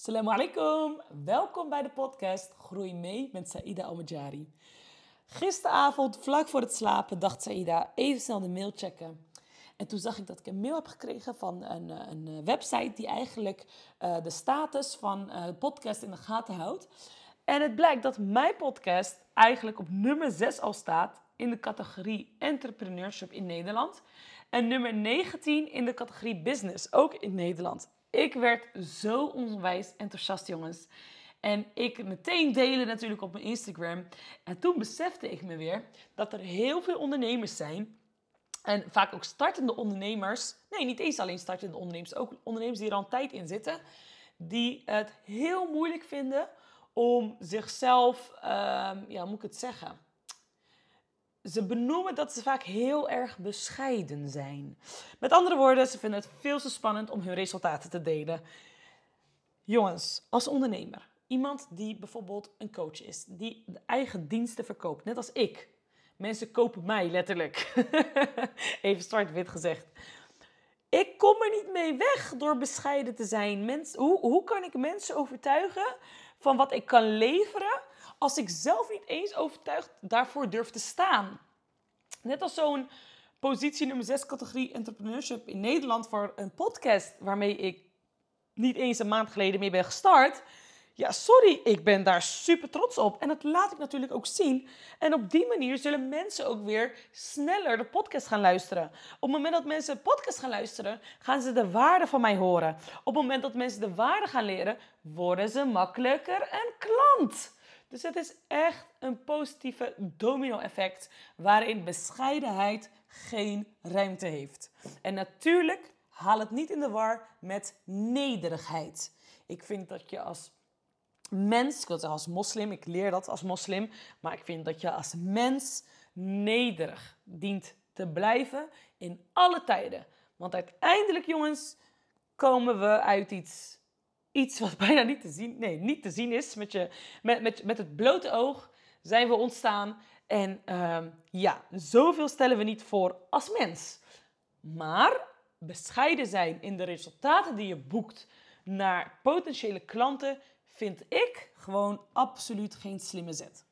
Assalamu alaikum. Welkom bij de podcast Groei mee met Saida Almajari. Gisteravond, vlak voor het slapen, dacht Saida even snel de mail checken. En toen zag ik dat ik een mail heb gekregen van een, eh, een eh, website die eigenlijk uh, de status van de podcast in de gaten houdt. En het blijkt dat mijn podcast eigenlijk op nummer 6 al staat in de categorie entrepreneurship in Nederland. En nummer 19 in de categorie business, ook in Nederland. Ik werd zo onwijs enthousiast, jongens. En ik meteen delen natuurlijk op mijn Instagram. En toen besefte ik me weer dat er heel veel ondernemers zijn. En vaak ook startende ondernemers. Nee, niet eens alleen startende ondernemers. Ook ondernemers die er al een tijd in zitten. Die het heel moeilijk vinden om zichzelf, um, ja, hoe moet ik het zeggen? Ze benoemen dat ze vaak heel erg bescheiden zijn. Met andere woorden, ze vinden het veel te spannend om hun resultaten te delen. Jongens, als ondernemer, iemand die bijvoorbeeld een coach is, die de eigen diensten verkoopt, net als ik. Mensen kopen mij letterlijk. Even zwart-wit gezegd. Ik kom er niet mee weg door bescheiden te zijn. Mens, hoe, hoe kan ik mensen overtuigen van wat ik kan leveren als ik zelf niet eens overtuigd daarvoor durf te staan? Net als zo'n positie nummer 6 categorie entrepreneurship in Nederland voor een podcast waarmee ik niet eens een maand geleden mee ben gestart. Ja, sorry, ik ben daar super trots op. En dat laat ik natuurlijk ook zien. En op die manier zullen mensen ook weer sneller de podcast gaan luisteren. Op het moment dat mensen de podcast gaan luisteren, gaan ze de waarde van mij horen. Op het moment dat mensen de waarde gaan leren, worden ze makkelijker een klant. Dus het is echt een positieve domino-effect waarin bescheidenheid geen ruimte heeft. En natuurlijk haal het niet in de war met nederigheid. Ik vind dat je als mens, ik als moslim, ik leer dat als moslim, maar ik vind dat je als mens nederig dient te blijven in alle tijden. Want uiteindelijk, jongens, komen we uit iets, iets wat bijna niet te zien, nee, niet te zien is. Met, je, met, met, met het blote oog zijn we ontstaan. En um, ja, zoveel stellen we niet voor als mens. Maar bescheiden zijn in de resultaten die je boekt naar potentiële klanten vind ik gewoon absoluut geen slimme zet.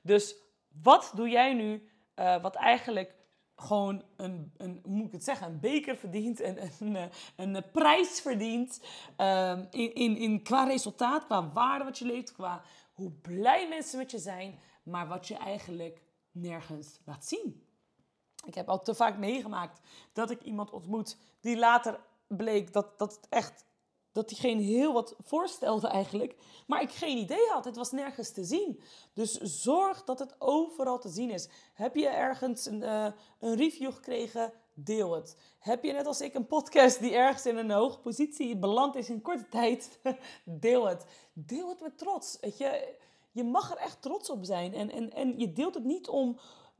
Dus wat doe jij nu uh, wat eigenlijk gewoon een, een, hoe moet ik het zeggen, een beker verdient, en een, een, een, prijs verdient um, in, in, in, qua resultaat, qua waarde wat je leeft, qua hoe blij mensen met je zijn, maar wat je eigenlijk nergens laat zien. Ik heb al te vaak meegemaakt dat ik iemand ontmoet die later bleek dat, dat het echt dat diegene heel wat voorstelde eigenlijk, maar ik geen idee had. Het was nergens te zien. Dus zorg dat het overal te zien is. Heb je ergens een, uh, een review gekregen? Deel het. Heb je net als ik een podcast die ergens in een hoge positie beland is in korte tijd? Deel het. Deel het met trots. Weet je, je mag er echt trots op zijn. En, en, en je deelt het niet om,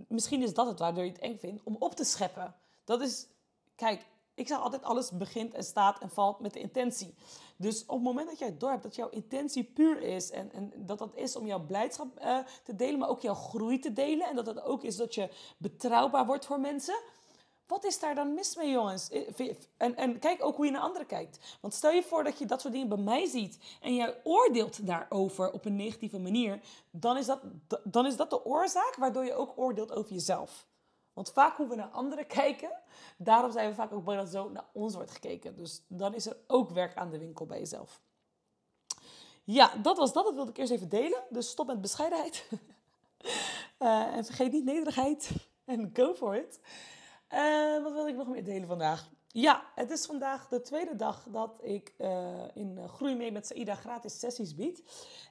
misschien is dat het waardoor je het eng vindt, om op te scheppen. Dat is, kijk, ik zeg altijd, alles begint en staat en valt met de intentie. Dus op het moment dat jij door dat jouw intentie puur is en, en dat dat is om jouw blijdschap uh, te delen, maar ook jouw groei te delen en dat het ook is dat je betrouwbaar wordt voor mensen, wat is daar dan mis mee, jongens? Eh, en, en kijk ook hoe je naar anderen kijkt. Want stel je voor dat je dat soort dingen bij mij ziet en jij oordeelt daarover op een negatieve manier, dan is dat, dan is dat de oorzaak waardoor je ook oordeelt over jezelf. Want vaak hoe we naar anderen kijken, daarom zijn we vaak ook bang dat zo naar ons wordt gekeken. Dus dan is er ook werk aan de winkel bij jezelf. Ja, dat was dat. Dat wilde ik eerst even delen. Dus stop met bescheidenheid. uh, en vergeet niet nederigheid. En go for it. Uh, wat wil ik nog meer delen vandaag? Ja, het is vandaag de tweede dag dat ik uh, in Groei mee met Saida gratis sessies bied.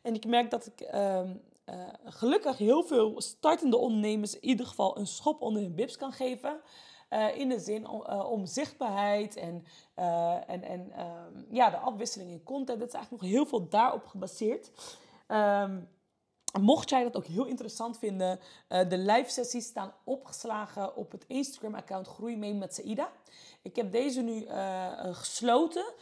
En ik merk dat ik ehm, uh, gelukkig heel veel startende ondernemers in ieder geval een schop onder hun bibs kan geven. Uh, in de zin om, uh, om zichtbaarheid en, en, en ehm, ja, de afwisseling in content. Dat is eigenlijk nog heel veel daarop gebaseerd. Um, Mocht jij dat ook heel interessant vinden, de live sessies staan opgeslagen op het Instagram-account Groei mee met Saida. Ik heb deze nu gesloten,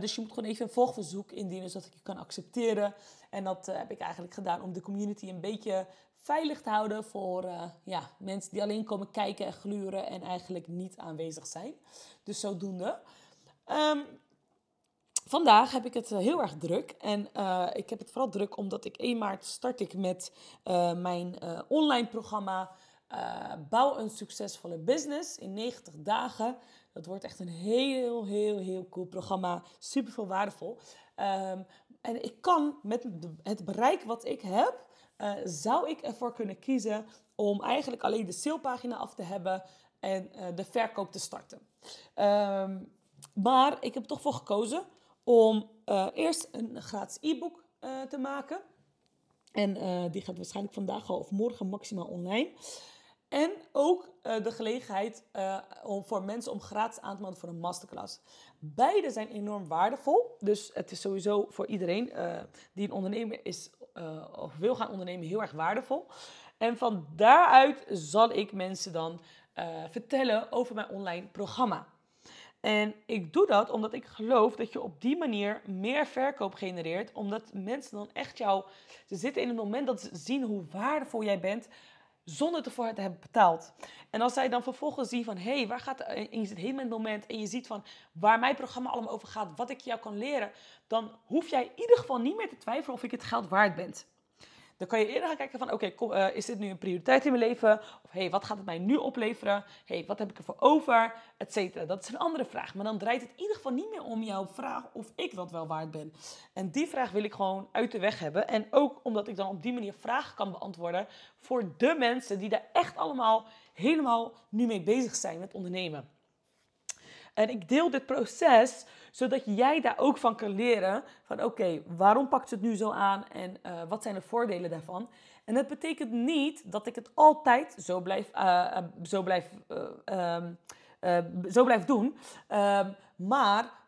dus je moet gewoon even een volgverzoek indienen zodat ik je kan accepteren. En dat heb ik eigenlijk gedaan om de community een beetje veilig te houden voor ja, mensen die alleen komen kijken en gluren en eigenlijk niet aanwezig zijn. Dus zodoende. Um, vandaag heb ik het heel erg druk. En ik heb het vooral druk omdat ik 1 maart start ik met mijn online programma Bouw een succesvolle business in 90 dagen. Dat wordt echt een heel, heel, heel cool programma. Super veel waardevol. Um, en ik kan met het bereik wat ik heb, zou ik ervoor kunnen kiezen om eigenlijk alleen de salepagina af te hebben en de verkoop te starten. Um, maar ik heb toch voor gekozen om uh, eerst een gratis e-book te maken. En die gaat waarschijnlijk vandaag of morgen maximaal online. En ook de gelegenheid om voor mensen om gratis aan te melden voor een masterclass. Beide zijn enorm waardevol. Dus het is sowieso voor iedereen die een ondernemer is of wil gaan ondernemen heel erg waardevol. En van daaruit zal ik mensen dan vertellen over mijn online programma. En ik doe dat omdat ik geloof dat je op die manier meer verkoop genereert. Omdat mensen dan echt jou. Ze zitten in het moment dat ze zien hoe waardevol jij bent zonder ervoor te hebben betaald. En als zij dan vervolgens zien van, hé, hey, waar gaat en je zit helemaal in het moment en je ziet van waar mijn programma allemaal over gaat, wat ik jou kan leren, dan hoef jij in ieder geval niet meer te twijfelen of ik het geld waard ben. Dan kan je eerder gaan kijken van, oké, eh, is dit nu een prioriteit in mijn leven? Of hey, wat gaat het mij nu opleveren? hey, wat heb ik ervoor over? Etcetera. Dat is een andere vraag. Maar dan draait het in ieder geval niet meer om jouw vraag of ik dat wel waard ben. En die vraag wil ik gewoon uit de weg hebben. En ook omdat ik dan op die manier vragen kan beantwoorden voor de mensen die daar echt allemaal helemaal nu mee bezig zijn met ondernemen. En ik deel dit proces zodat jij daar ook van kan leren van oké, waarom pakt ze het nu zo aan en uh, wat zijn de voordelen daarvan? En dat betekent niet dat ik het altijd zo blijf, uh, zo blijf, um, zo blijf doen. Ehm, maar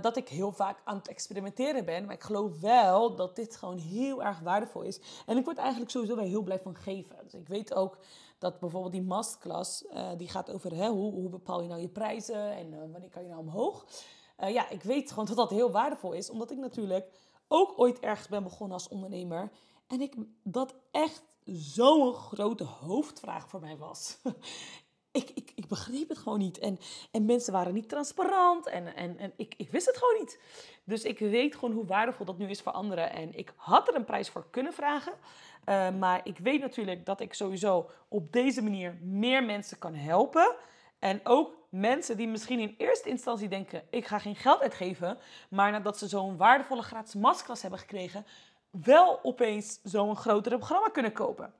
dat ik heel vaak aan het experimenteren ben. Maar ik geloof wel dat dit gewoon heel erg waardevol is. En ik word eigenlijk sowieso wel heel blij van geven. Dus ik weet ook dat bijvoorbeeld die masterclass, die gaat over hè, hoe, hoe bepaal je nou je prijzen en wanneer kan je nou omhoog. Uh, ja, ik weet gewoon dat dat heel waardevol is, omdat ik natuurlijk ook ooit ergens ben begonnen als ondernemer. En ik, dat echt zo'n grote hoofdvraag voor mij was. ik, ik, ik begreep het gewoon niet. En, en mensen waren niet transparant. En, en, en ik, ik wist het gewoon niet. Dus ik weet gewoon hoe waardevol dat nu is voor anderen. En ik had er een prijs voor kunnen vragen. Uh, maar ik weet natuurlijk dat ik sowieso op deze manier meer mensen kan helpen. En ook mensen die misschien in eerste instantie denken: ik ga geen geld uitgeven. Maar nadat ze zo'n waardevolle gratis masterclass hebben gekregen, wel opeens zo'n grotere programma kunnen kopen.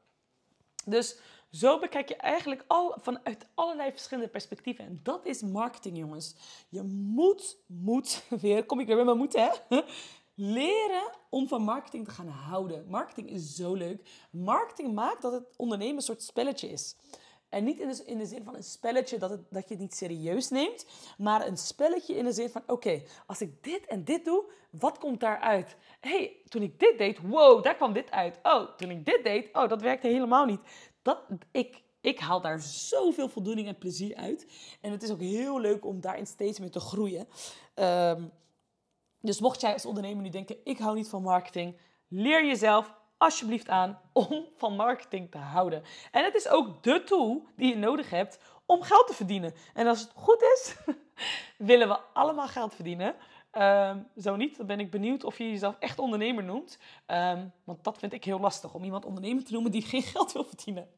Dus zo bekijk je eigenlijk al vanuit allerlei verschillende perspectieven. En dat is marketing, jongens. Je moet, moet, weer, kom ik weer met mijn moeten, hè? Leren om van marketing te gaan houden. Marketing is zo leuk. Marketing maakt dat het ondernemen een soort spelletje is. En niet in de, in de zin van een spelletje dat, dat je het niet serieus neemt, maar een spelletje in de zin van: oké, als ik dit en dit doe, wat komt daaruit? hey, toen ik dit deed, wow, daar kwam dit uit. Oh, toen ik dit deed, oh, dat werkte helemaal niet. Dat, ik, ik haal daar zoveel voldoening en plezier uit. En het is ook heel leuk om daarin steeds meer te groeien. Um, dus mocht jij als ondernemer nu denken, ik hou niet van marketing, leer jezelf alsjeblieft aan om van marketing te houden. En het is ook de tool die je nodig hebt om geld te verdienen. En als het goed is, willen we allemaal geld verdienen. Um, zo niet, dan ben ik benieuwd of je jezelf echt ondernemer noemt. Um, want dat vind ik heel lastig, om iemand ondernemer te noemen die geen geld wil verdienen.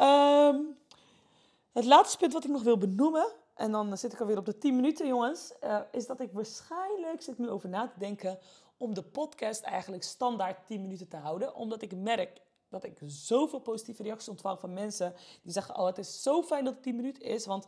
Um, het laatste punt wat ik nog wil benoemen en dan zit ik alweer op de 10 minuten, jongens. Uh, is dat ik waarschijnlijk zit nu over na te denken om de podcast eigenlijk standaard 10 minuten te houden. Omdat ik merk dat ik zoveel positieve reacties ontvang van mensen die zeggen: Oh, het is zo fijn dat het 10 minuten is. Want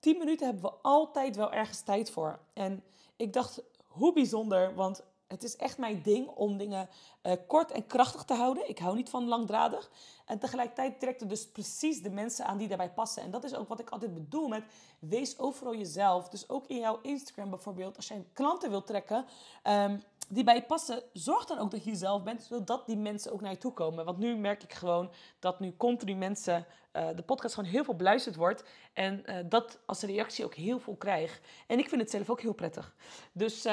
10 minuten hebben we altijd wel ergens tijd voor. En ik dacht, hoe bijzonder, want het is echt mijn ding om dingen uh, kort en krachtig te houden. Ik hou niet van langdradig. En tegelijkertijd trekt het dus precies de mensen aan die daarbij passen. En dat is ook wat ik altijd bedoel met wees overal jezelf. Dus ook in jouw Instagram bijvoorbeeld, als jij klanten wilt trekken um, die bij je passen, zorg dan ook dat je jezelf bent, zodat die mensen ook naar je toe komen. Want nu merk ik gewoon dat nu continu mensen uh, de podcast gewoon heel veel beluisterd wordt. En uh, dat als reactie ook heel veel krijg. En ik vind het zelf ook heel prettig. Dus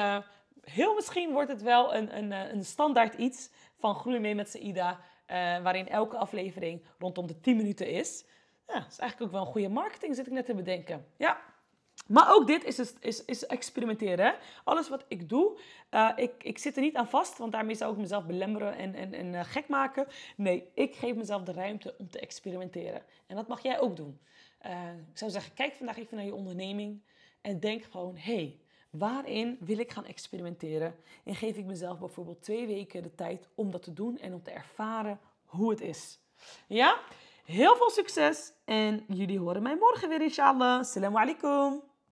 heel misschien wordt het wel een, een, eh, een standaard iets van Groei mee met Saida. Uh, waarin elke aflevering rondom de 10 minuten is. Ja, dat is eigenlijk ook wel een goede marketing, zit ik net te bedenken. Ja, Maar ook dit is, is, is, is experimenteren. Alles wat ik doe, uh, ik, ik zit er niet aan vast, want daarmee zou ik mezelf belemmeren en, en, en gek maken. Nee, ik geef mezelf de ruimte om te experimenteren. En dat mag jij ook doen. Ik zou zeggen, kijk vandaag even naar je onderneming en denk gewoon, hé, hey, waarin wil ik gaan experimenteren? En geef ik mezelf bijvoorbeeld twee weken de tijd om dat te doen en om te ervaren hoe het is. Ja? Heel veel succes en jullie horen mij morgen weer inshallah. Assalamu alaikum.